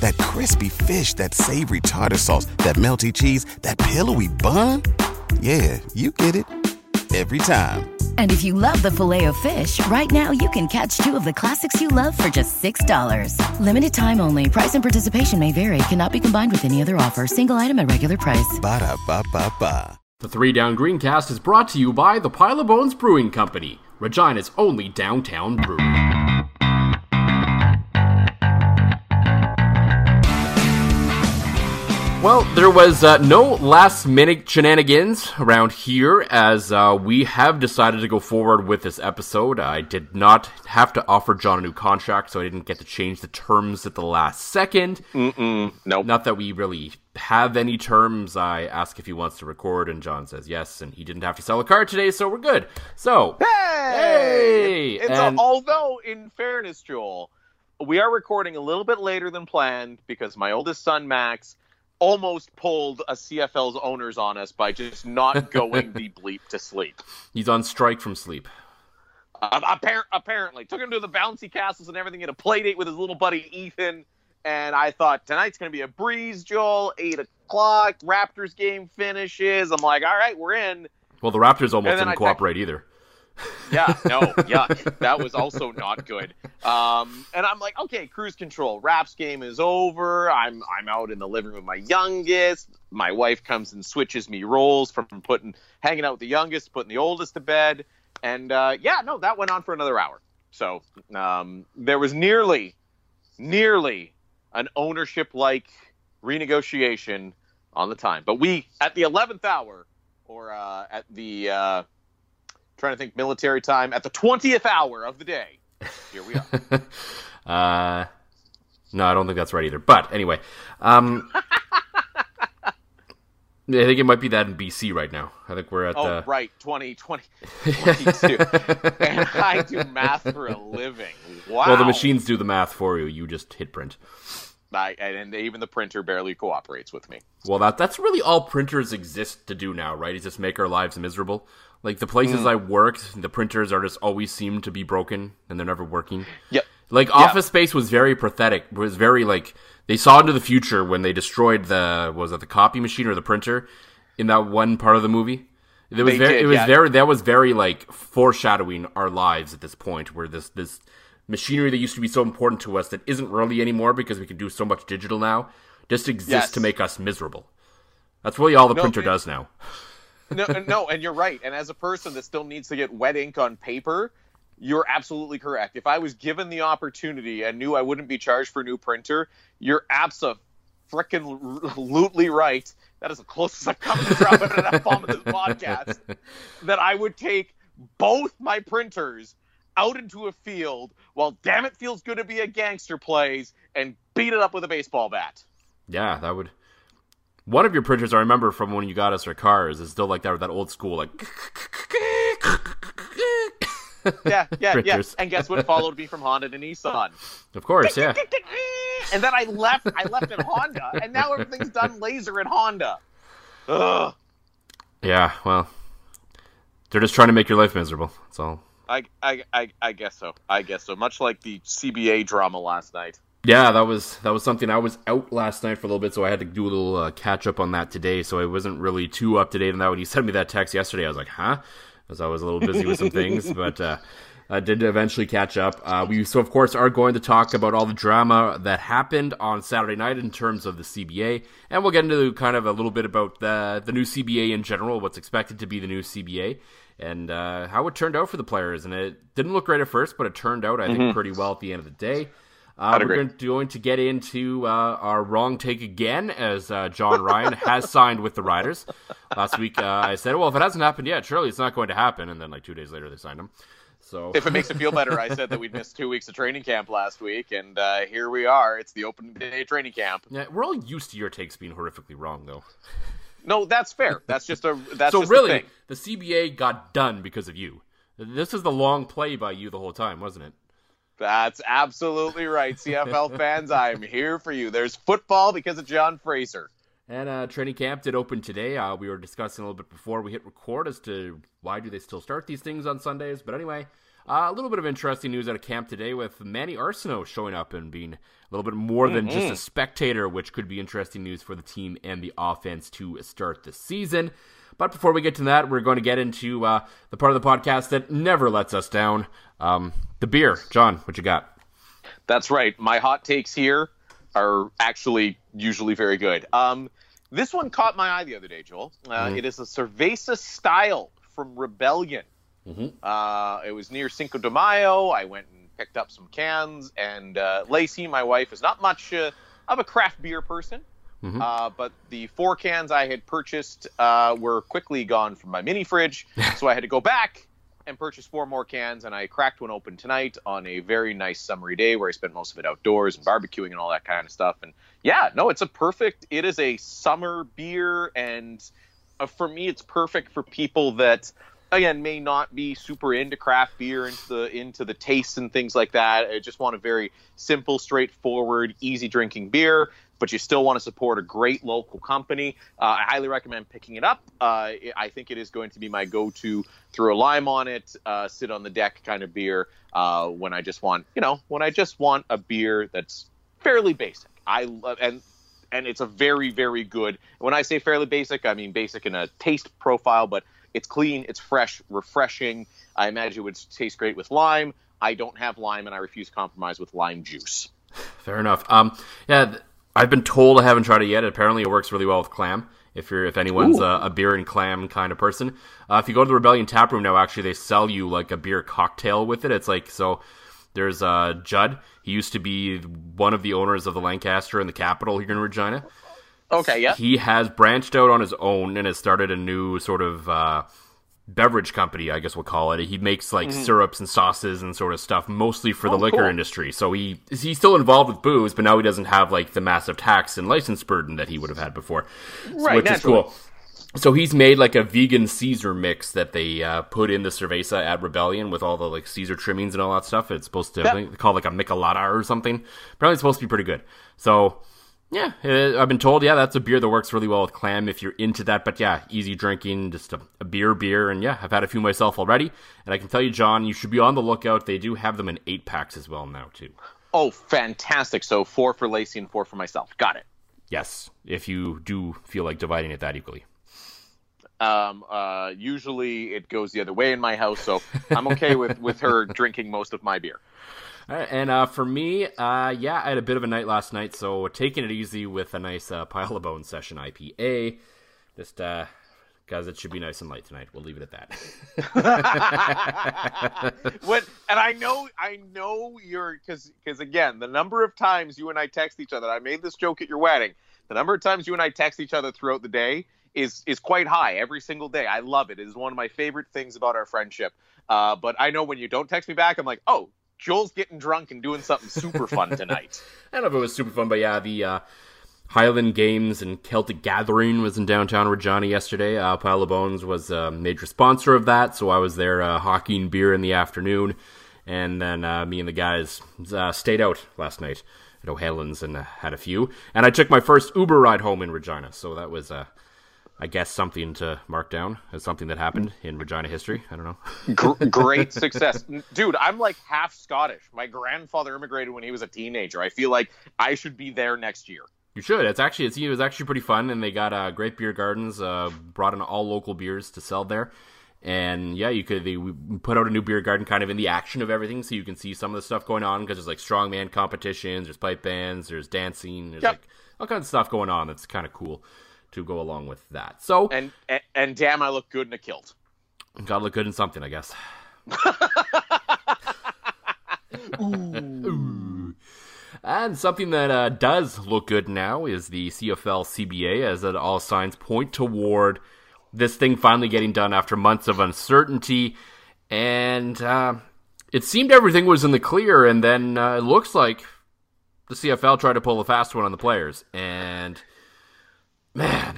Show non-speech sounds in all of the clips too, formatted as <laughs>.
That crispy fish, that savory tartar sauce, that melty cheese, that pillowy bun. Yeah, you get it. Every time. And if you love the filet of fish, right now you can catch two of the classics you love for just $6. Limited time only. Price and participation may vary. Cannot be combined with any other offer. Single item at regular price. Ba da ba ba ba. The Three Down Greencast is brought to you by the Pile of Bones Brewing Company, Regina's only downtown brewery. Well, there was uh, no last minute shenanigans around here as uh, we have decided to go forward with this episode. I did not have to offer John a new contract, so I didn't get to change the terms at the last second. Mm-mm. Nope. Not that we really have any terms. I ask if he wants to record, and John says yes, and he didn't have to sell a card today, so we're good. So, Hey! Hey! It's And- a, although, in fairness, Joel, we are recording a little bit later than planned because my oldest son, Max, almost pulled a CFL's owners on us by just not <laughs> going the bleep to sleep. he's on strike from sleep. Uh, appar- apparently, took him to the bouncy castles and everything. Had a play date with his little buddy Ethan, and I thought tonight's going to be a breeze. Joel, eight o'clock. Raptors game finishes. I'm like, all right, we're in. Well, the Raptors almost didn't I cooperate either. Yeah, no, yuck. That was also not good. Um, and I'm like, okay, cruise control. Raps game is over. I'm I'm out in the living room with my youngest. My wife comes and switches me roles from putting hanging out with the youngest, putting the oldest to bed. And uh, yeah, no, that went on for another hour. So um, there was nearly, nearly an ownership like renegotiation on the time. But we at the eleventh hour, or uh, at the uh, trying to think military time at the 20th hour of the day. Here we are. <laughs> Uh, no, I don't think that's right either. But anyway, um, <laughs> I think it might be that in BC right now. I think we're at oh, the. right. 20, 20, <laughs> 22. and I do math for a living. Wow. Well, the machines do the math for you. You just hit print. I, and even the printer barely cooperates with me. Well, that that's really all printers exist to do now, right? Is just make our lives miserable. Like the places Mm. I worked, the printers are just always seem to be broken and they're never working. Yep. Like Office Space was very pathetic. It Was very like they saw into the future when they destroyed the was it the copy machine or the printer in that one part of the movie. It was They very did, it was yeah. very that was very like foreshadowing our lives at this point where this this machinery that used to be so important to us that isn't really anymore because we can do so much digital now just exists Yes. to make us miserable. That's really all the No, printer does now. No, uh, no, and you're right. And as a person that still needs to get wet ink on paper, you're absolutely correct. If I was given the opportunity and knew I wouldn't be charged for a new printer, you're abso freaking right. That is the closest I've come to dropping an F bomb this podcast. That I would take both my printers out into a field while damn it feels good to be a gangster plays and beat it up with a baseball bat. Yeah, that would. One of your printers I remember from when you got us our cars is still like that, with that old school like. Yeah, yeah, yeah. And guess what followed me from Honda to Nissan? Of course, yeah. and then I left. I left in Honda, and now everything's done laser at Honda. Ugh. Yeah, well, they're just trying to make your life miserable. That's all. I, I, I, I guess so. I guess so. Much like the CBA drama last night. Yeah, that was that was something. I was out last night for a little bit, so I had to do a little uh, catch up on that today. So I wasn't really too up to date on that. When you sent me that text yesterday, I was like, "Huh?" Because I was a little busy with some things, <laughs> but uh, I did eventually catch up. Uh, we so of course are going to talk about all the drama that happened on Saturday night in terms of the CBA, and we'll get into kind of a little bit about the the new CBA in general, what's expected to be the new CBA. And uh, how it turned out for the players, and it didn't look great at first, but it turned out I think pretty well at the end of the day. Uh, we're going to, going to, get into uh, our wrong take again, as uh, Jon Ryan <laughs> has signed with the Riders. Last week, uh, I said, "Well, if it hasn't happened yet, surely it's not going to happen." And then, like two days later, they signed him. So, if it makes it feel better, I said that we'd missed two weeks of training camp last week, and uh, here we are. It's the opening day training camp. Yeah, we're all used to your takes being horrifically wrong, though. No, that's fair. <laughs> That's just a that's so really the CBA got done because of you. This is the long play by you the whole time, wasn't it? That's absolutely right, CFL <laughs> fans. I'm here for you. There's football because of John Fraser. And uh, training camp did open today. Uh, we were discussing a little bit before we hit record as to why do they still start these things on Sundays. But anyway, uh, a little bit of interesting news out of camp today with Manny Arceneaux showing up and being a little bit more than mm-hmm. just a spectator, which could be interesting news for the team and the offense to start the season. But before we get to that, we're going to get into uh, the part of the podcast that never lets us down um, the beer. John, what you got? That's right. My hot takes here are actually usually very good. Um, this one caught my eye the other day, Joel. Uh, mm-hmm. it is a Cerveza style from Rebellion. Mm-hmm. Uh, it was near Cinco de Mayo. I went and picked up some cans, and uh, Lacey, my wife, is not much uh, of a craft beer person. Mm-hmm. Uh, but the four cans I had purchased uh, were quickly gone from my mini fridge, <laughs> so I had to go back and purchased four more cans. And I cracked one open tonight on a very nice summery day where I spent most of it outdoors and barbecuing and all that kind of stuff. And yeah, no, it's a perfect. It is a summer beer, and uh, for me, it's perfect for people that again may not be super into craft beer into the into the tastes and things like that i just want a very simple straightforward easy drinking beer but you still want to support a great local company uh, i highly recommend picking it up uh, i think it is going to be my go-to throw a lime on it uh, sit on the deck kind of beer uh, when i just want you know when i just want a beer that's fairly basic i love and and it's a very very good when i say fairly basic i mean basic in a taste profile but it's clean, it's fresh, refreshing. I imagine it would taste great with lime. I don't have lime, and I refuse to compromise with lime juice. Fair enough. Um, yeah, I've been told I haven't tried it yet. Apparently, it works really well with clam. If you're if anyone's a, a, beer and clam kind of person, uh, if you go to the Rebellion Tap Room now, actually they sell you like a beer cocktail with it. It's like so. There's uh, Judd. He used to be one of the owners of the Lancaster and the Capital here in Regina. Okay, yeah. He has branched out on his own and has started a new sort of uh, beverage company, I guess we'll call it. He makes like mm-hmm. syrups and sauces and sort of stuff, mostly for oh, the liquor cool. industry. So he he's still involved with booze, but now he doesn't have like the massive tax and license burden that he would have had before, right, which naturally. is cool. So he's made like a vegan Caesar mix that they uh, put in the cerveza at Rebellion with all the like Caesar trimmings and all that stuff. It's supposed to yep. call like a Michelada or something. Apparently, it's supposed to be pretty good. So yeah, uh, I've been told. Yeah, that's a beer that works really well with clam if you're into that. But yeah, easy drinking, just a, a, beer, beer, and yeah, I've had a few myself already. And I can tell you, John, you should be on the lookout. They do have them in eight packs as well now too. Oh, fantastic! So four for Lacey and four for myself. Got it. Yes, if you do feel like dividing it that equally. Um, uh, usually it goes the other way in my house, so I'm okay with with her <laughs> drinking most of my beer. And uh, for me, uh, yeah, I had a bit of a night last night, so taking it easy with a nice uh, pile of bone session IPA. Just uh, guys, it should be nice and light tonight. We'll leave it at that. <laughs> when, and I know, I know you're because because again, the number of times you and I text each other. I made this joke at your wedding. The number of times you and I text each other throughout the day is is quite high every single day. I love it. It is one of my favorite things about our friendship. Uh, but I know when you don't text me back, I'm like, oh, Joel's getting drunk and doing something super fun tonight. <laughs> I don't know if it was super fun, but yeah, the uh, Highland Games and Celtic Gathering was in downtown Regina yesterday. Uh, Pile of Bones was a major sponsor of that, so I was there uh, hawking beer in the afternoon, and then uh, me and the guys uh, stayed out last night at O'Hanlon's and uh, had a few. And I took my first Uber ride home in Regina, so that was uh, I guess something to mark down as something that happened in Regina history. I don't know. <laughs> Great success, dude. I'm like half Scottish. My grandfather immigrated when he was a teenager. I feel like I should be there next year. You should. It's actually it's, it was actually pretty fun, and they got uh, great beer gardens. Uh, brought in all local beers to sell there, and yeah, you could they put out a new beer garden kind of in the action of everything, so you can see some of the stuff going on because there's like strongman competitions, there's pipe bands, there's dancing, there's yep. like all kinds of stuff going on. That's kind of cool to go along with that. So and, and and damn, I look good in a kilt. Gotta look good in something, I guess. <laughs> Ooh. Ooh. And something that uh, does look good now is the CFL CBA, as it all signs point toward this thing finally getting done after months of uncertainty. And uh, it seemed everything was in the clear, and then uh, it looks like the CFL tried to pull a fast one on the players. And man,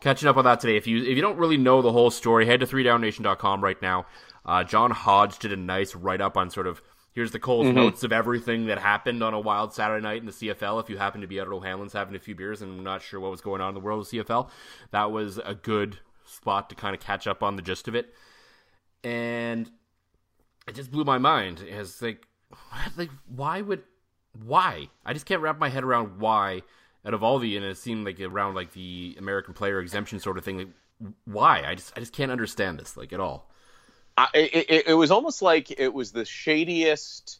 catching up on that today. If you if you don't really know the whole story, head to 3downnation.com right now. Uh, John Hodge did a nice write up on sort of Here's the cold mm-hmm. notes of everything that happened on a wild Saturday night in the CFL. If you happen to be at O'Hanlon's having a few beers and not sure what was going on in the world of CFL, that was a good spot to kind of catch up on the gist of it. And it just blew my mind. It's like, <sighs> like why would, why? I just can't wrap my head around why. Out of all the, and it seemed like around like the American player exemption sort of thing. Like, why? I just, I just can't understand this like at all. I, it, it was almost like it was the shadiest,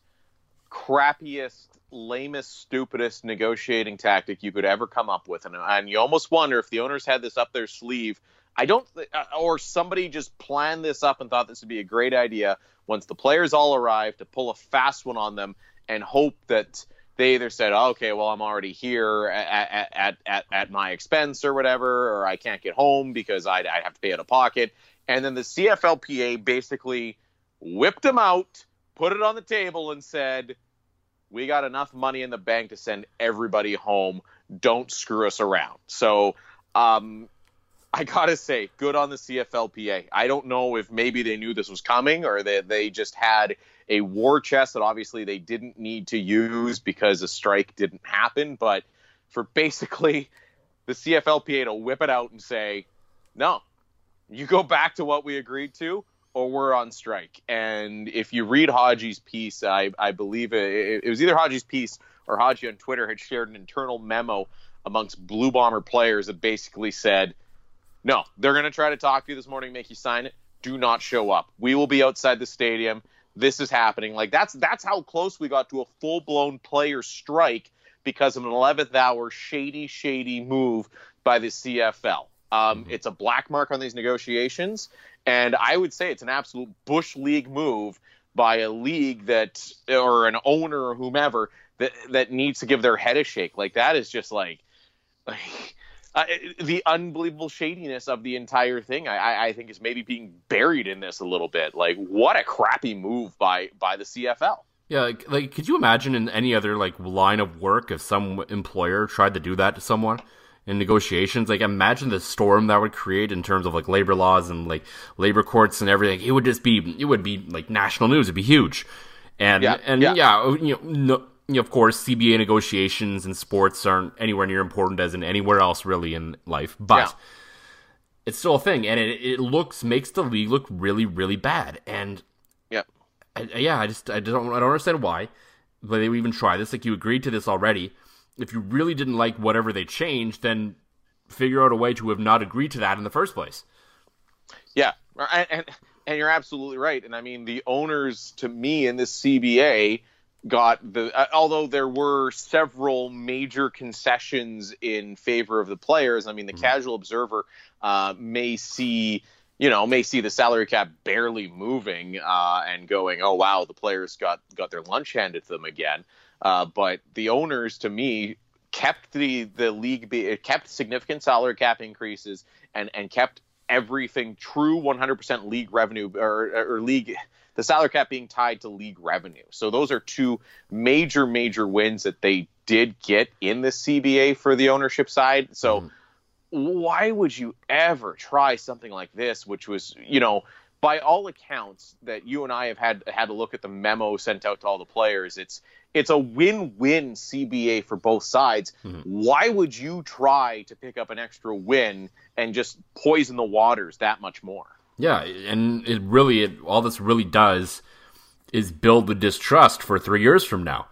crappiest, lamest, stupidest negotiating tactic you could ever come up with, and, and you almost wonder if the owners had this up their sleeve. I don't, uh, or somebody just planned this up and thought this would be a great idea once the players all arrive to pull a fast one on them and hope that they either said, oh, "Okay, well, I'm already here at, at, at, at my expense or whatever," or I can't get home because I'd, I'd have to pay out of pocket, and then the CFLPA basically whipped them out, put it on the table, and said, We got enough money in the bank to send everybody home. Don't screw us around. So, um, <laughs> I gotta say, good on the CFLPA. I don't know if maybe they knew this was coming or that they, they just had a war chest that obviously they didn't need to use because a strike didn't happen. But for basically the CFLPA to whip it out and say, no, you go back to what we agreed to or we're on strike. And if you read Haji's piece, I, I believe it, it was either Haji's piece or Haji on Twitter had shared an internal memo amongst Blue Bomber players that basically said, no, they're going to try to talk to you this morning, make you sign it. Do not show up. We will be outside the stadium. This is happening. Like that's that's how close we got to a full blown player strike because of an 11th hour shady, shady move by the CFL. Um, mm-hmm. It's a black mark on these negotiations, and I would say it's an absolute bush league move by a league that or an owner or whomever that that needs to give their head a shake. Like that is just like, like uh, the unbelievable shadiness of the entire thing. I, I think is maybe being buried in this a little bit. Like what a crappy move by by the CFL. Yeah, like, like could you imagine in any other like line of work if some employer tried to do that to someone? in negotiations. Like imagine the storm that would create in terms of like labor laws and like labor courts and everything. It would just be it would be like national news. It'd be huge. And yeah, and yeah, yeah you know, no, you know, of course, CBA negotiations and sports aren't anywhere near important as in anywhere else really in life, but. Yeah. It's still a thing, and it, it looks makes the league look really, really bad. And yeah, I, yeah, I just I don't I don't understand why, but they would even try this. Like you agreed to this already, if you really didn't like whatever they changed, then figure out a way to have not agreed to that in the first place. Yeah, and, and, and you're absolutely right. And I mean, the owners to me in this CBA got the uh, although there were several major concessions in favor of the players. I mean, the mm-hmm. casual observer uh, may see you know may see the salary cap barely moving uh, and going, oh wow, the players got got their lunch handed to them again. Uh, but the owners, to me, kept the the league be, kept significant salary cap increases and and kept everything true 100% league revenue or, or league the salary cap being tied to league revenue. So those are two major major wins that they did get in the CBA for the ownership side. So mm. why would you ever try something like this which was, you know, by all accounts that you and I have had had to look at the memo sent out to all the players, it's it's a win-win CBA for both sides. Mm-hmm. Why would you try to pick up an extra win and just poison the waters that much more? Yeah, and it really it, all this really does is build the distrust for 3 years from now.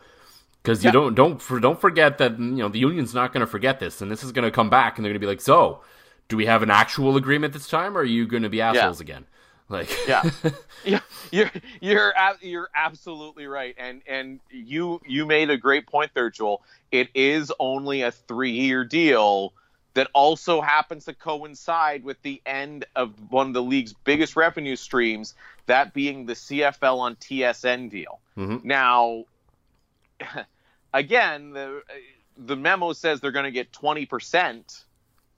Cuz you yeah. don't don't for, don't forget that you know the union's not going to forget this and this is going to come back and they're going to be like, "So, do we have an actual agreement this time or are you going to be assholes yeah. again?" Like yeah, <laughs> yeah, you're you're you're absolutely right, and and you you made a great point there, Joel. It is only a three year deal that also happens to coincide with the end of one of the league's biggest revenue streams, that being the CFL on TSN deal. Mm-hmm. Now, <laughs> again, the the memo says they're going to get 20%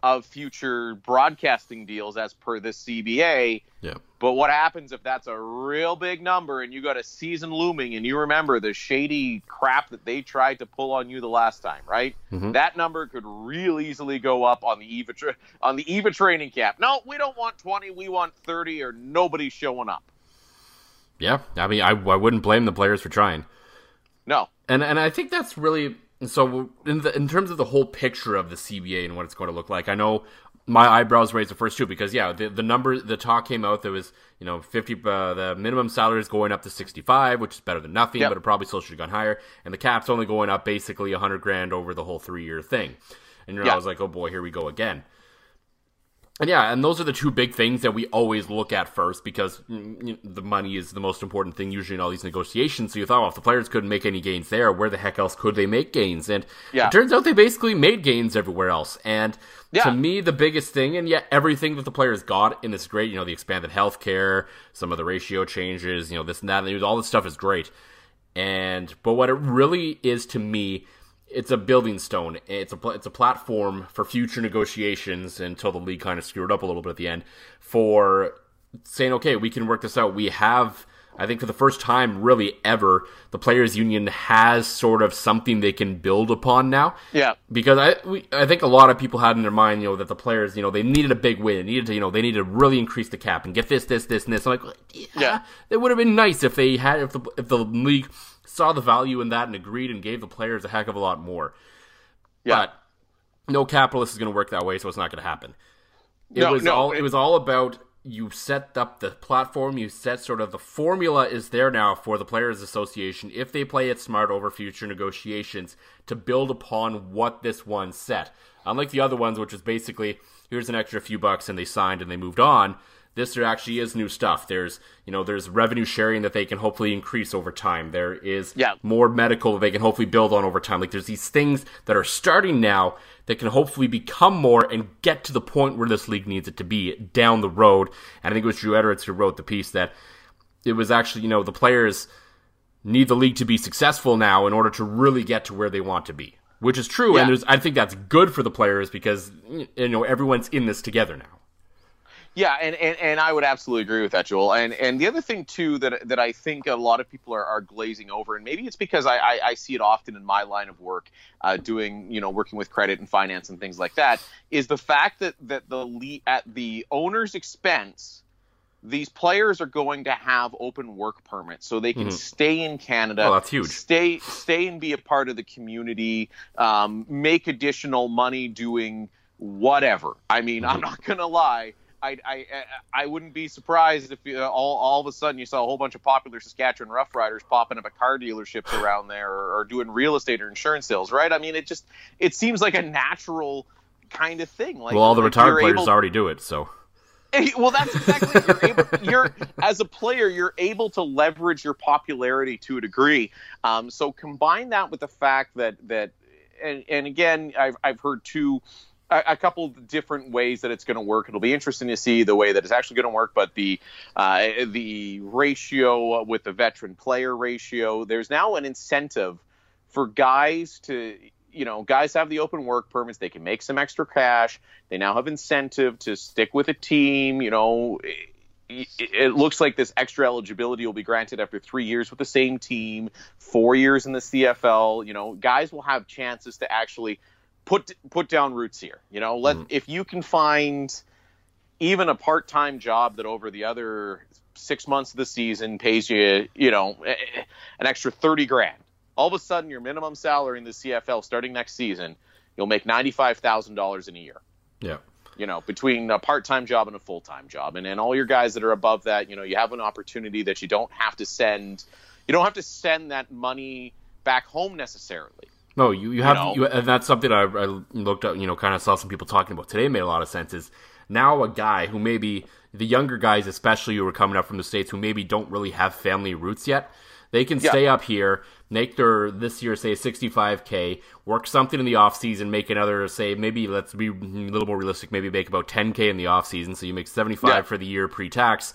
of future broadcasting deals as per the CBA. Yeah. But what happens if that's a real big number and you got a season looming and you remember the shady crap that they tried to pull on you the last time, right? Mhm. That number could real easily go up on the EVA tra- on the EVA training camp. No, we don't want 20, we want 30 or nobody's showing up. Yeah, I mean, I, I wouldn't blame the players for trying. No. And and I think that's really so in the in terms of the whole picture of the CBA and what it's going to look like. I know my eyebrows raised the first two because yeah, the the number the talk came out there was you know fifty uh, the minimum salary is going up to sixty five, which is better than nothing, Yep. but it probably still should have gone higher, and the cap's only going up basically a hundred grand over the whole three year thing. And you know, Yeah. I was like, oh boy, here we go again. And yeah, and those are the two big things that we always look at first because mm, you know, the money is the most important thing usually in all these negotiations. So you thought, well, if the players couldn't make any gains there, where the heck else could they make gains? And Yeah. it turns out they basically made gains everywhere else. And Yeah. to me, the biggest thing, and yet everything that the players got in this great, you know, the expanded healthcare, some of the ratio changes, you know, this and that, and all this stuff is great. And but what it really is to me, it's a building stone. It's a pl- it's a platform for future negotiations until the league kind of screwed up a little bit at the end for saying, okay, we can work this out. We have, I think, for the first time really ever, the players' union has sort of something they can build upon now Yeah. because I we, I think a lot of people had in their mind, you know, that the players, you know, they needed a big win, they needed to, you know, they needed to really increase the cap and get this, this, this, and this. I'm like, yeah, Yeah. it would have been nice if they had, if the if the league saw the value in that and agreed and gave the players a heck of a lot more. Yeah. But no capitalist is going to work that way, so it's not going to happen. It No, was no, all it- it was all about you set up the platform, you set sort of the formula is there now for the players association if they play it smart over future negotiations to build upon what this one set. Unlike the other ones which was basically here's an extra few bucks and they signed and they moved on. This there actually is new stuff. There's you know there's revenue sharing that they can hopefully increase over time. There is Yeah. more medical that they can hopefully build on over time. Like there's these things that are starting now that can hopefully become more and get to the point where this league needs it to be down the road. And I think it was Drew Edwards who wrote the piece that it was actually, you know, the players need the league to be successful now in order to really get to where they want to be. Which is true, Yeah. and there's, I think that's good for the players because you know everyone's in this together now. Yeah, and, and, and I would absolutely agree with that, Joel. And and the other thing too that that I think a lot of people are, are glazing over, and maybe it's because I, I, I see it often in my line of work, uh, doing you know working with credit and finance and things like that, is the fact that that the le- at the owner's expense, these players are going to have open work permits, so they can stay in Canada. Oh, that's huge. Stay stay and be a part of the community, um, make additional money doing whatever. I mean, I'm not gonna lie. I, I, I wouldn't be surprised if you, all, all of a sudden you saw a whole bunch of popular Saskatchewan Roughriders popping up at car dealerships around there or, or doing real estate or insurance sales, right? I mean, it just it seems like a natural kind of thing. Like, Well, all the like retired players able- already do it, so <laughs> well, that's exactly you're able. You're as a player, you're able to leverage your popularity to a degree. Um, so combine that with the fact that that, and, and again, I've I've heard two. A, a couple different ways that it's going to work. It'll be interesting to see the way that it's actually going to work. But the uh, the ratio with the veteran player ratio, there's now an incentive for guys to you know guys have the open work permits they can make some extra cash they now have incentive to stick with a team you know it, it looks like this extra eligibility will be granted after three years with the same team four years in the cfl you know guys will have chances to actually put put down roots here you know let mm-hmm. if you can find even a part-time job that over the other six months of the season pays you you know an extra 30 grand all of a sudden your minimum salary in the CFL starting next season, you'll make $95,000 in a year. yeah. You know, between a part-time job and a full-time job. And and all your guys that are above that, you know, you have an opportunity that you don't have to send you don't have to send that money back home necessarily. No, you, you have, know? you, and that's something I, I looked up, you know, kind of saw some people talking about today. Made a lot of sense. Is now a guy who maybe the younger guys, especially who are coming up from the states, who maybe don't really have family roots yet, they can Yeah. stay up here, make their this year say 65k, work something in the off season, make another say maybe let's be a little more realistic, maybe make about 10k in the off season, so you make 75 Yeah. for the year pre tax.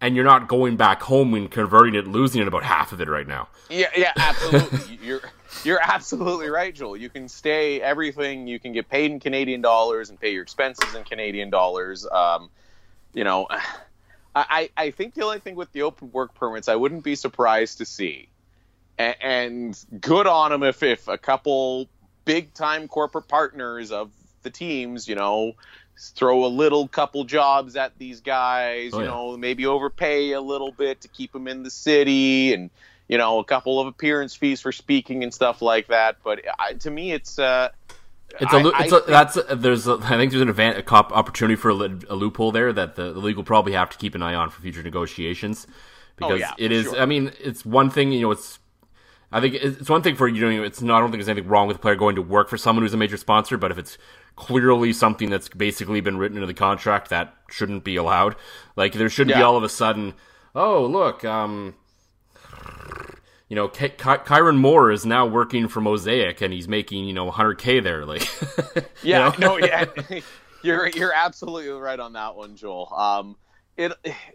And you're not going back home and converting it, losing it about half of it right now. Yeah, yeah, absolutely. <laughs> you're you're absolutely right, Joel. You can stay everything. You can get paid in Canadian dollars and pay your expenses in Canadian dollars. Um, you know, I I think the only thing with the open work permits, I wouldn't be surprised to see, and, and good on them if if a couple big time corporate partners of the teams, you know, throw a little couple jobs at these guys, oh, you yeah. know, maybe overpay a little bit to keep them in the city and you know, a couple of appearance fees for speaking and stuff like that. But I, to me, it's uh, it's a, it's a that's a, there's a, I think there's an event a cop opportunity for a, a loophole there that the, the league will probably have to keep an eye on for future negotiations oh, because oh, yeah, it is. Sure. I mean, it's one thing you know. It's I think it's one thing for you know. It's not. I don't think there's anything wrong with a player going to work for someone who's a major sponsor, but if it's clearly something that's basically been written into the contract that shouldn't be allowed. Like there shouldn't yeah. be all of a sudden, oh look, um, you know, Ky- Ky- Kyran Moore is now working for Mosaic and he's making you know 100k there. Like, <laughs> yeah, you no, yeah, <laughs> <laughs> you're you're absolutely right on that one, Joel. Um, it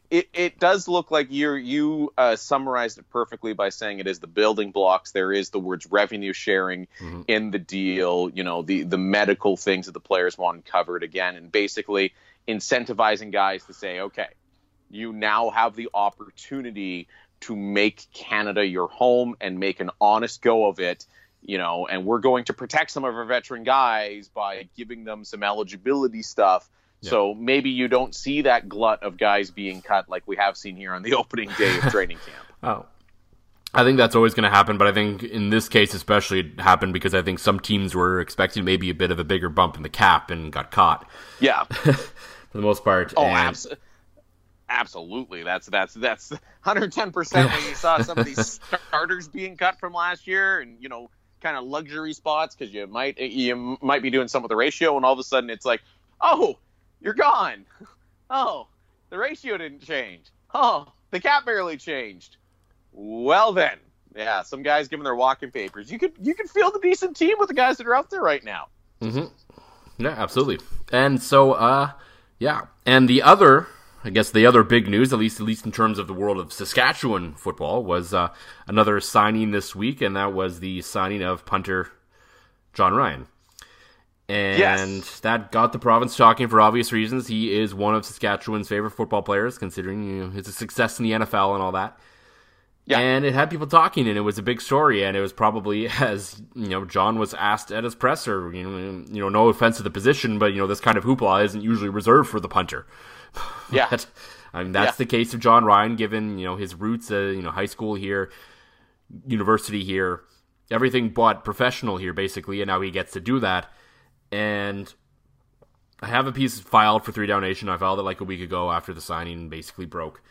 it it does look like you you uh, summarized it perfectly by saying it is the building blocks. There is the words revenue sharing mm-hmm. in the deal. You know, the the medical things that the players want covered again, and basically incentivizing guys to say, okay, you now have the opportunity to make Canada your home and make an honest go of it. You know, and we're going to protect some of our veteran guys by giving them some eligibility stuff. Yeah. So maybe you don't see that glut of guys being cut like we have seen here on the <laughs> opening day of training camp. <laughs> oh, I think that's always going to happen, but I think in this case especially it happened because I think some teams were expecting maybe a bit of a bigger bump in the cap and got caught. Yeah, <laughs> for the most part. Oh, and, absolutely absolutely. That's that's that's 110 percent when you saw some of these starters being cut from last year, and you know, kind of luxury spots because you might you might be doing some with the ratio, and all of a sudden it's like, oh, you're gone. Oh, the ratio didn't change. Oh, the cap barely changed. Well then, yeah, some guys giving their walking papers. You could you could feel the decent team with the guys that are out there right now. Mm-hmm. Yeah, absolutely. And so, uh, yeah, and the other I guess the other big news, at least at least in terms of the world of Saskatchewan football, was uh, another signing this week, and that was the signing of punter Jon Ryan. And yes. that got the province talking for obvious reasons. He is one of Saskatchewan's favorite football players, considering you know, his success in the NFL and all that. Yeah. And it had people talking, and it was a big story. And it was probably <laughs> as you know, John was asked at his presser. You know, you know, no offense to the position, but you know, this kind of hoopla isn't usually reserved for the punter. <laughs> Yeah. but, I mean, that's yeah. the case of Jon Ryan, given you know his roots, uh, you know, high school here, university here, everything but professional here, basically, and now he gets to do that. And I have a piece filed for Three Down Nation. I filed it like a week ago after the signing basically broke,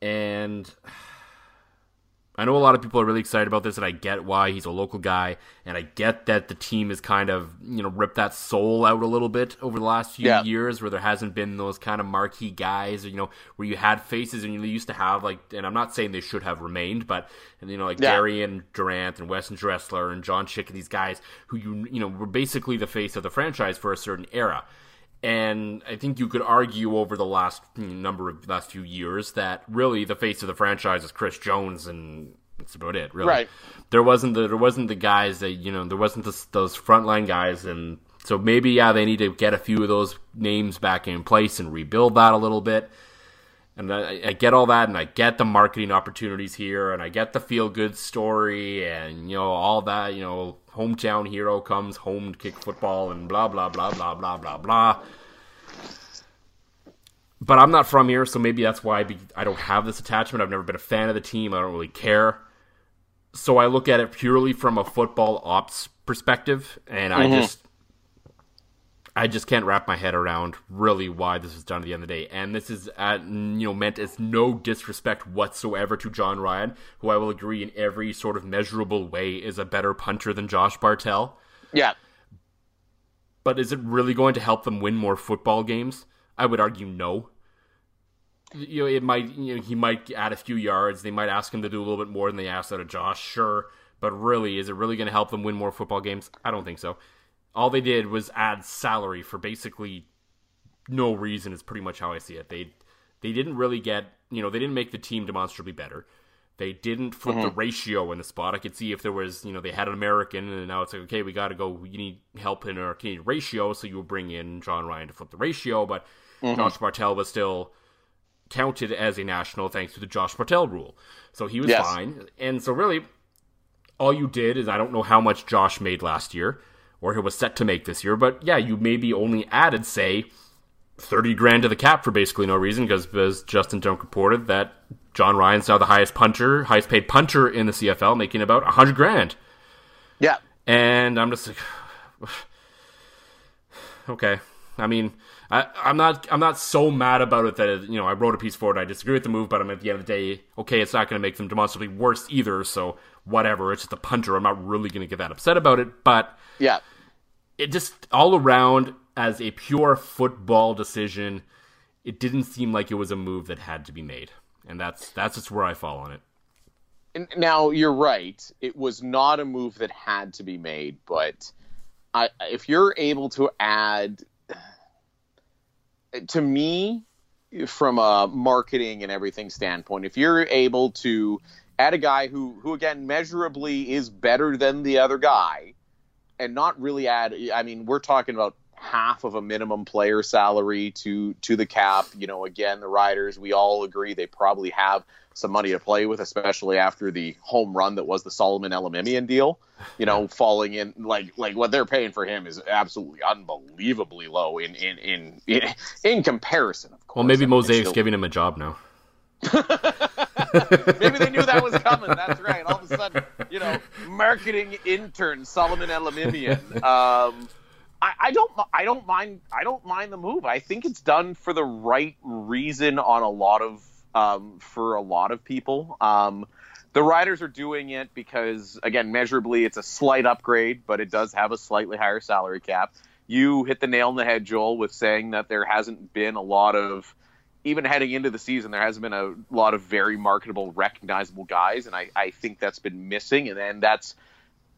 and I know a lot of people are really excited about this, and I get why he's a local guy, and I get that the team has kind of you know ripped that soul out a little bit over the last few yeah. years, where there hasn't been those kind of marquee guys, you know, where you had faces and you used to have like, and I'm not saying they should have remained, but and you know like yeah. Darian Durant and Weston Dressler and John Chick and these guys who you you know were basically the face of the franchise for a certain era. And I think you could argue over the last number of last few years that really the face of the franchise is Chris Jones, and that's about it. Really, right? There wasn't the there wasn't the guys that you know there wasn't the, those frontline guys, and so maybe yeah they need to get a few of those names back in place and rebuild that a little bit. And I, I get all that, and I get the marketing opportunities here, and I get the feel good story, and you know all that. You know, hometown hero comes home to kick football and blah blah blah blah blah blah blah. But I'm not from here, so maybe that's why I don't have this attachment. I've never been a fan of the team. I don't really care. So I look at it purely from a football ops perspective, and mm-hmm. I just I just can't wrap my head around really why this was done at the end of the day. And this is, at, you know, meant as no disrespect whatsoever to Jon Ryan, who I will agree in every sort of measurable way is a better punter than Josh Bartel. Yeah. But is it really going to help them win more football games? I would argue no. You know, it might. You know, he might add a few yards. They might ask him to do a little bit more than they asked out of Josh. Sure, but really, is it really going to help them win more football games? I don't think so all they did was add salary for basically no reason is pretty much how I see it. They they didn't really get, you know, they didn't make the team demonstrably better. They didn't flip mm-hmm. the ratio in the spot. I could see if there was, you know, they had an American, and now it's like, okay, we got to go. You need help in our Canadian ratio, so you bring in Jon Ryan to flip the ratio. But mm-hmm. Josh Bartel was still counted as a national thanks to the Josh Bartel rule, so he was yes. fine. And so really, all you did is I don't know how much Josh made last year, or he was set to make this year, but yeah, you maybe only added say 30 grand to the cap for basically no reason because as Justin Dunk reported that Jon Ryan's now the highest punter, highest paid punter in the CFL, making about 100 grand. Yeah. And I'm just like, <sighs> okay. I mean, I, am not I'm not so mad about it that you know I wrote a piece for it. I disagree with the move, but I'm at the end of the day, okay, it's not going to make them demonstrably worse either. So whatever, it's just a punter. I'm not really going to get that upset about it. But yeah, it just all around as a pure football decision, it didn't seem like it was a move that had to be made, and that's that's just where I fall on it. Now you're right; it was not a move that had to be made, but I, if you're able to add, to me, from a marketing and everything standpoint, if you're able to add a guy who who again measurably is better than the other guy and not really add i mean we're talking about half of a minimum player salary to to the cap. You know, again, the Riders, we all agree they probably have some money to play with, especially after the home run that was the Solomon Elimimian deal. You know, <laughs> falling in like like what they're paying for him is absolutely unbelievably low in in in in, in comparison. Of course. Well, maybe Mosaic's still... giving him a job now. <laughs> Maybe they knew that was coming. That's right. All of a <laughs> sudden, you know, marketing intern Solomon Elimimian. Um, I, I, don't I don't mind I don't mind the move. I think it's done for the right reason on a lot of um, for a lot of people. Um, the riders are doing it because again measurably it's a slight upgrade, but it does have a slightly higher salary cap. You hit the nail on the head, Joel, with saying that there hasn't been a lot of even heading into the season, there hasn't been a lot of very marketable, recognizable guys, and I, I think that's been missing. And then that's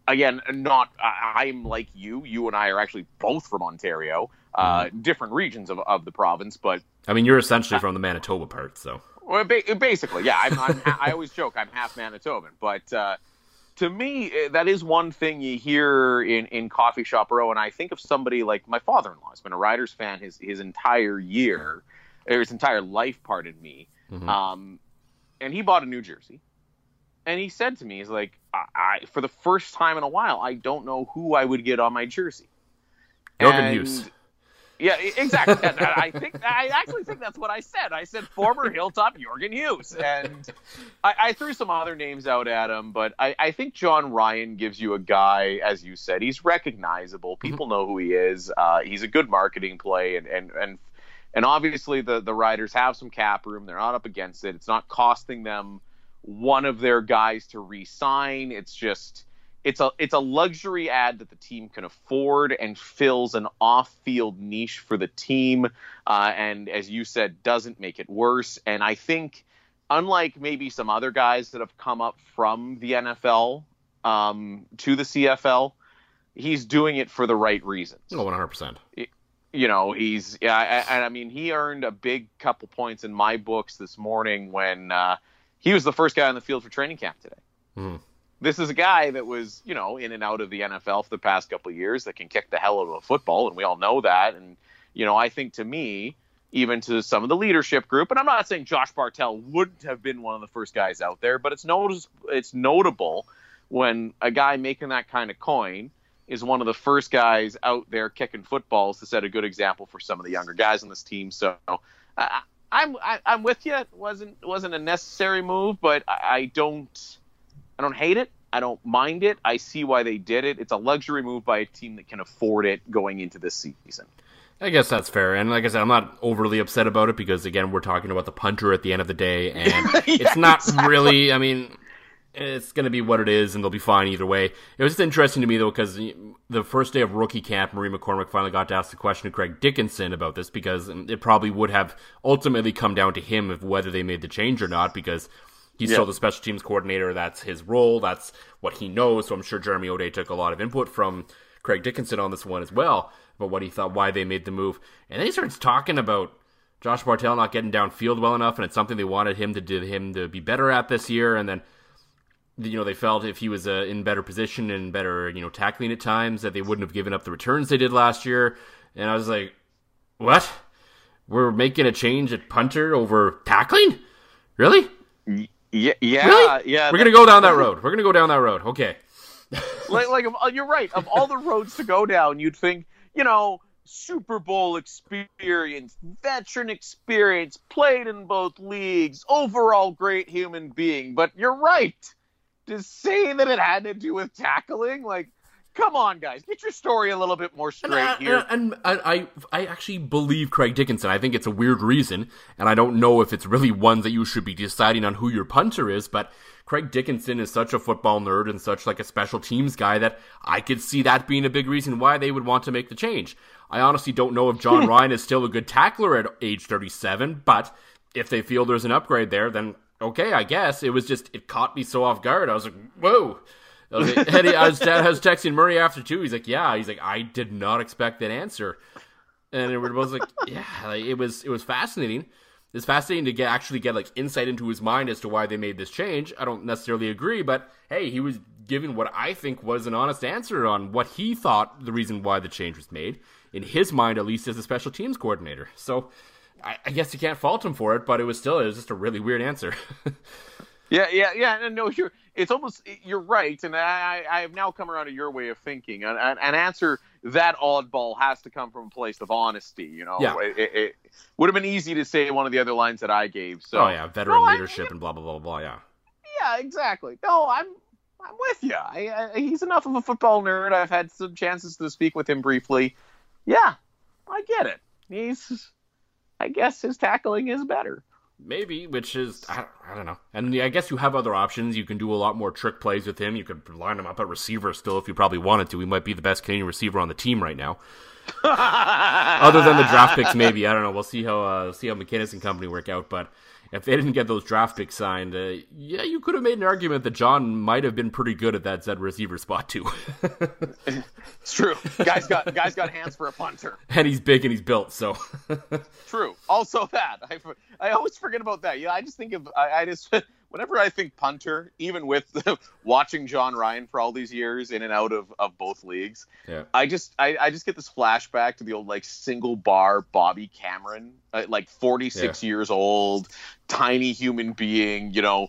again, not I, am like you. You and I are actually both from Ontario, uh, mm. different regions of, of the province, but I mean, you're essentially from the Manitoba part, so. Well, ba- basically, yeah. I'm, I'm i always joke I'm half Manitoban, but uh, to me, eh, that is one thing you hear in, in coffee shop row. And I think of somebody like my father-in-law. Has been a Riders fan his his entire year, or his entire life. Pardon me. Mm-hmm. Um, and he bought a New Jersey and he said to me, he's like, I, I, for the first time in a while, I don't know who I would get on my jersey. Jorgen Hughes. Yeah, exactly. I think I actually think that's what I said. I said former Hilltop Jorgen Hughes, and I, I, threw some other names out at him, but I, I, think Jon Ryan gives you a guy, as you said, he's recognizable. Mm-hmm. People know who he is. Uh, he's a good marketing play, and and and and obviously the the Riders have some cap room. They're not up against it. It's not costing them one of their guys to re-sign. It's just it's a it's a luxury ad that the team can afford and fills an off-field niche for the team, uh, and as you said, doesn't make it worse. And I think, unlike maybe some other guys that have come up from the NFL um, to the CFL, he's doing it for the right reasons. Oh, one hundred percent. You know, he's yeah, and I mean, he earned a big couple points in my books this morning when. Uh, he was the first guy on the field for training camp today. Mm. This is a guy that was, you know, in and out of the NFL for the past couple of years that can kick the hell out of a football, and we all know that. And you know, I think to me, even to some of the leadership group, and I'm not saying Josh Bartel wouldn't have been one of the first guys out there, but it's notice it's notable when a guy making that kind of coin is one of the first guys out there kicking footballs to set a good example for some of the younger guys on this team. So uh, I'm I, am i am with you. It wasn't wasn't a necessary move, but I, I don't I don't hate it. I don't mind it. I see why they did it. It's a luxury move by a team that can afford it going into this season. I guess that's fair. And like I said, I'm not overly upset about it because again, we're talking about the punter at the end of the day, <laughs> and yeah, it's not exactly. really. I mean, it's going to be what it is, and they'll be fine either way. It was just interesting to me though because the first day of rookie camp, Murray McCormick finally got to ask the question to Craig Dickenson about this because it probably would have ultimately come down to him of whether they made the change or not because he's still the special teams coordinator. That's his role. That's what he knows. So I'm sure Jeremy O'Day took a lot of input from Craig Dickenson on this one as well about what he thought, why they made the move, and then he starts talking about Josh Bartel not getting downfield well enough, and it's something they wanted him to do him to be better at this year. And then, you know, they felt if he was uh, in better position and better, you know, tackling at times, that they wouldn't have given up the returns they did last year. And I was like, what? We're making a change at punter over tackling? Really? Yeah, yeah, really? yeah. We're gonna go down that road. We're gonna go down that road. Okay. <laughs> like, like you're right. Of all the roads to go down, you'd think, you know, Super Bowl experience, veteran experience, played in both leagues, overall great human being. But you're right. To say that it had to do with tackling, like, come on, guys, get your story a little bit more straight and, here. And, I, I actually believe Craig Dickenson. I think it's a weird reason, and I don't know if it's really one that you should be deciding on who your punter is, but Craig Dickenson is such a football nerd and such like a special teams guy that I could see that being a big reason why they would want to make the change. I honestly don't know if Jon <laughs> Ryan is still a good tackler at age 37, but if they feel there's an upgrade there, then okay, I guess. It was just, it caught me so off guard. I was like, whoa. I was, like, I, was, was texting Murray after too. He's like, yeah. He's like, I did not expect that answer. And we were both like, yeah, like, it was, it was fascinating. It's fascinating to get actually get like insight into his mind as to why they made this change. I don't necessarily agree, but hey, he was giving what I think was an honest answer on what he thought the reason why the change was made in his mind, at least as a special teams coordinator. So I, I guess you can't fault him for it, but it was still it was just a really weird answer. <laughs> yeah, yeah, yeah. No, you're it's almost you're right, and I I have now come around to your way of thinking. An, an answer that oddball has to come from a place of honesty. You know, yeah. it, it, it, would have been easy to say one of the other lines that I gave. So, oh yeah, veteran no, leadership I, and blah blah blah blah. Yeah. Yeah, exactly. No, I'm I'm with you. I, I, he's enough of a football nerd. I've had some chances to speak with him briefly. Yeah, I get it. He's, I guess his tackling is better. Maybe, which is I, I don't know. And I guess you have other options. You can do a lot more trick plays with him. You could line him up at receiver still if you probably wanted to. He might be the best Canadian receiver on the team right now. <laughs> other than the draft picks, maybe I don't know. We'll see how uh, see how McKinnis and company work out, but if they didn't get those draft picks signed, uh, yeah, you could have made an argument that Jon might have been pretty good at that Zed receiver spot too. <laughs> it's true. Guys got guys got hands for a punter, and he's big and he's built. So <laughs> true. Also that I, I always forget about that. Yeah, I just think of I, I just whenever I think punter, even with <laughs> watching Jon Ryan for all these years in and out of, of both leagues, yeah. I just I, I just get this flashback to the old like single bar Bobby Cameron, uh, like 46 yeah. years old, tiny human being, you know,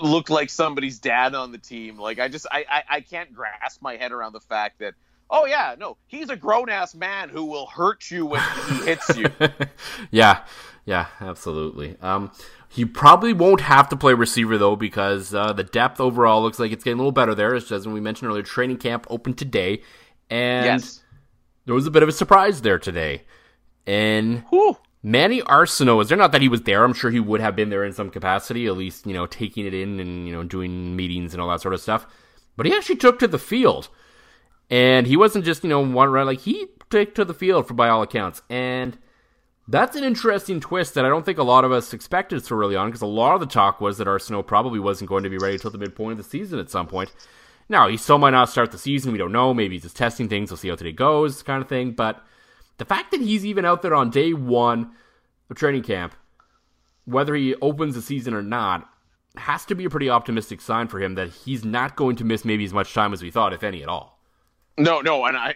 looked like somebody's dad on the team. Like I just I, I, I can't grasp my head around the fact that oh yeah, no, he's a grown ass man who will hurt you when he hits you. <laughs> yeah, yeah, absolutely. Um, he probably won't have to play receiver though because uh, the depth overall looks like it's getting a little better there. As we mentioned earlier, training camp opened today, and yes. there was a bit of a surprise there today. And Whew. Manny Arceneaux is there? Not that he was there. I'm sure he would have been there in some capacity, at least you know taking it in and you know doing meetings and all that sort of stuff. But he actually took to the field, and he wasn't just you know one run. Like he took to the field for by all accounts, and that's an interesting twist that I don't think a lot of us expected so early on because a lot of the talk was that Arceneaux probably wasn't going to be ready until the midpoint of the season at some point. Now, he still might not start the season. We don't know. Maybe he's just testing things. We'll see how today goes, kind of thing. But the fact that he's even out there on day one of training camp, whether he opens the season or not, has to be a pretty optimistic sign for him that he's not going to miss maybe as much time as we thought, if any at all. No, no, and I,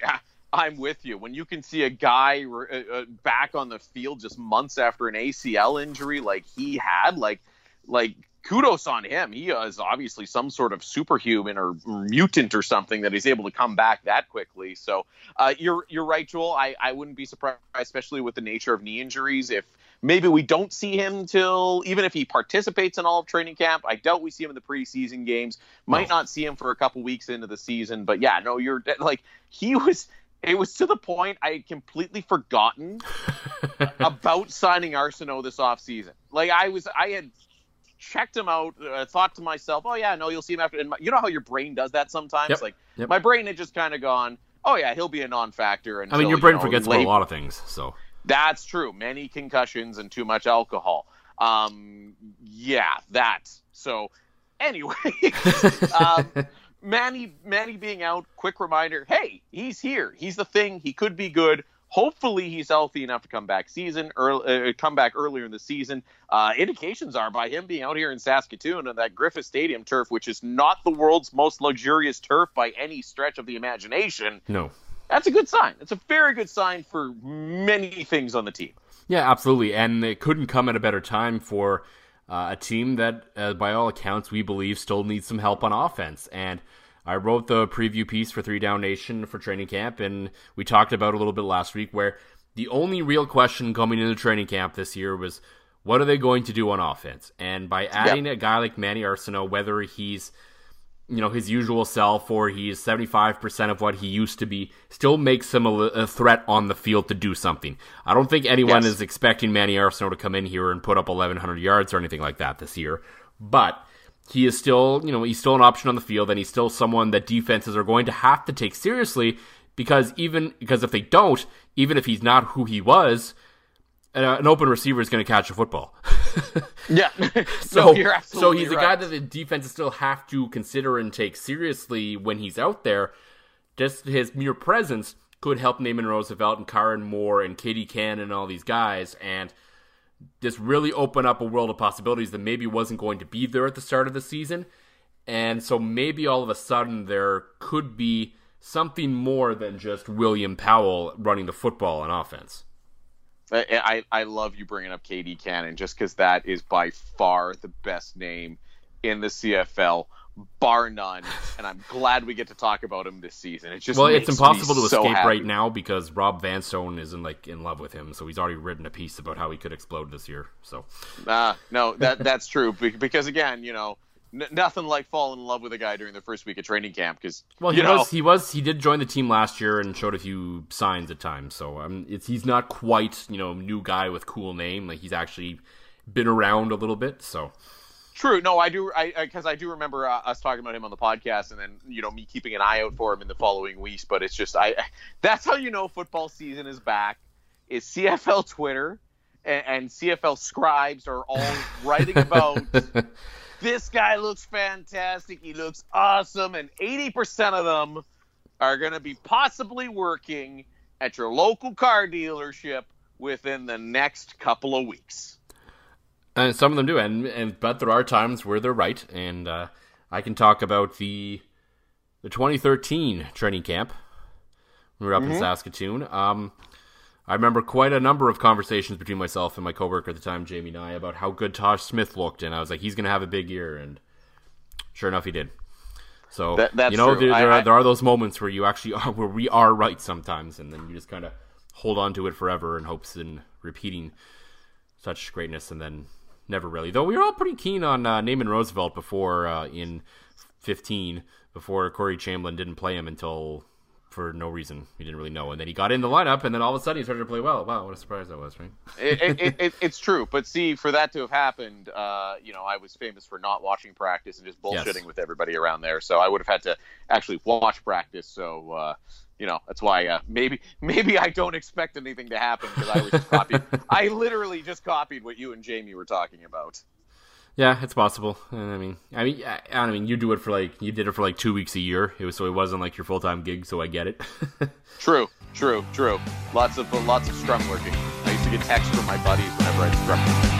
I'm with you. When you can see a guy uh, uh, back on the field just months after an ACL injury like he had, like like kudos on him. He is obviously some sort of superhuman or mutant or something that he's able to come back that quickly. So uh, you're you're right, Joel. I, I wouldn't be surprised, especially with the nature of knee injuries, if maybe we don't see him till even if he participates in all of training camp. I doubt we see him in the preseason games. Might not see him for a couple weeks into the season, but yeah, no, you're like he was it was to the point I had completely forgotten <laughs> about signing Arceneaux this offseason. Like I was, I had checked him out, uh, thought to myself, "Oh yeah, no, you'll see him after." And my, you know how your brain does that sometimes. Yep. Like yep. my brain had just kind of gone, "Oh yeah, he'll be a non-factor." And I mean, your brain you know, forgets late... about a lot of things, so that's true. Many concussions and too much alcohol. Um, yeah, that. So, anyway, <laughs> um, Manny Manny being out, quick reminder, hey, he's here. He's the thing. He could be good. Hopefully, he's healthy enough to come back season early, uh, come back earlier in the season. Uh, indications are by him being out here in Saskatoon on that Griffith Stadium turf, which is not the world's most luxurious turf by any stretch of the imagination. No, that's a good sign. It's a very good sign for many things on the team. Yeah, absolutely, and it couldn't come at a better time for uh, a team that, uh, by all accounts, we believe still needs some help on offense. And I wrote the preview piece for Three Down Nation for training camp, and we talked about a little bit last week where the only real question coming into training camp this year was what are they going to do on offense? And by adding yep. a guy like Manny Arceneaux, whether he's you know his usual self or he's 75% of what he used to be still makes him a, a threat on the field to do something i don't think anyone yes. is expecting manny arceneaux to come in here and put up 1100 yards or anything like that this year but he is still you know he's still an option on the field and he's still someone that defenses are going to have to take seriously because even because if they don't even if he's not who he was uh, an open receiver is going to catch a football. <laughs> <laughs> yeah. so <laughs> no, so he's right. a guy that the defenses still have to consider and take seriously when he's out there. Just his mere presence could help Naaman Roosevelt and Kyran Moore and KD Cannon and all these guys and just really open up a world of possibilities that maybe wasn't going to be there at the start of the season. And so maybe all of a sudden there could be something more than just William Powell running the football on offense. I, I love you bringing up KD Cannon just because that is by far the best name in the CFL, bar none. And I'm glad we get to talk about him this season. It just well, it's impossible to so escape happy. right now because Rob Vanstone isn't like in love with him, so he's already written a piece about how he could explode this year. So, uh, no, that that's true because again, you know N- nothing like falling in love with a guy during the first week of training camp because well he was he was he did join the team last year and showed a few signs at times so um it's he's not quite you know new guy with cool name like he's actually been around a little bit so True. No, I do. I because I, I, do remember uh, us talking about him on the podcast, and then you know me keeping an eye out for him in the following weeks. But it's just I. <laughs> That's how you know football season is back. Is CFL Twitter and, and CFL scribes are all <laughs> writing about this guy looks fantastic. He looks awesome. And 80% of them are going to be possibly working at your local car dealership within the next couple of weeks. And some of them do, and, and but there are times where they're right, and uh, I can talk about the the 2013 training camp. We were up mm-hmm. in Saskatoon. Um, I remember quite a number of conversations between myself and my coworker at the time, Jamie and I, about how good Taj Smith looked, and I was like, he's going to have a big year, and sure enough, he did. So that, you know, there, there, I, are, there, are, those moments where you actually are where we are right sometimes, and then you just kind of hold on to it forever in hopes in repeating such greatness, and then never really. Though we were all pretty keen on uh, Naaman Roosevelt before uh, in fifteen, before Corey Chamblin didn't play him until for no reason. He didn't really know. And then he got in the lineup, and then all of a sudden he started to play well. Wow, what a surprise that was, right? it, it, it, <laughs> it's true. But see, for that to have happened, uh, you know, I was famous for not watching practice and just bullshitting yes. with everybody around there. So I would have had to actually watch practice. So, uh, you know, that's why uh, maybe maybe I don't expect anything to happen because I was just copied. <laughs> I literally just copied what you and Jamie were talking about. Yeah, it's possible. I mean, I mean, I, I mean, you do it for like you did it for like two weeks a year, it was, so it wasn't like your full time gig. So I get it. <laughs> true, true, true. Lots of lots of scrum working. I used to get texts from my buddies whenever I'd scrum.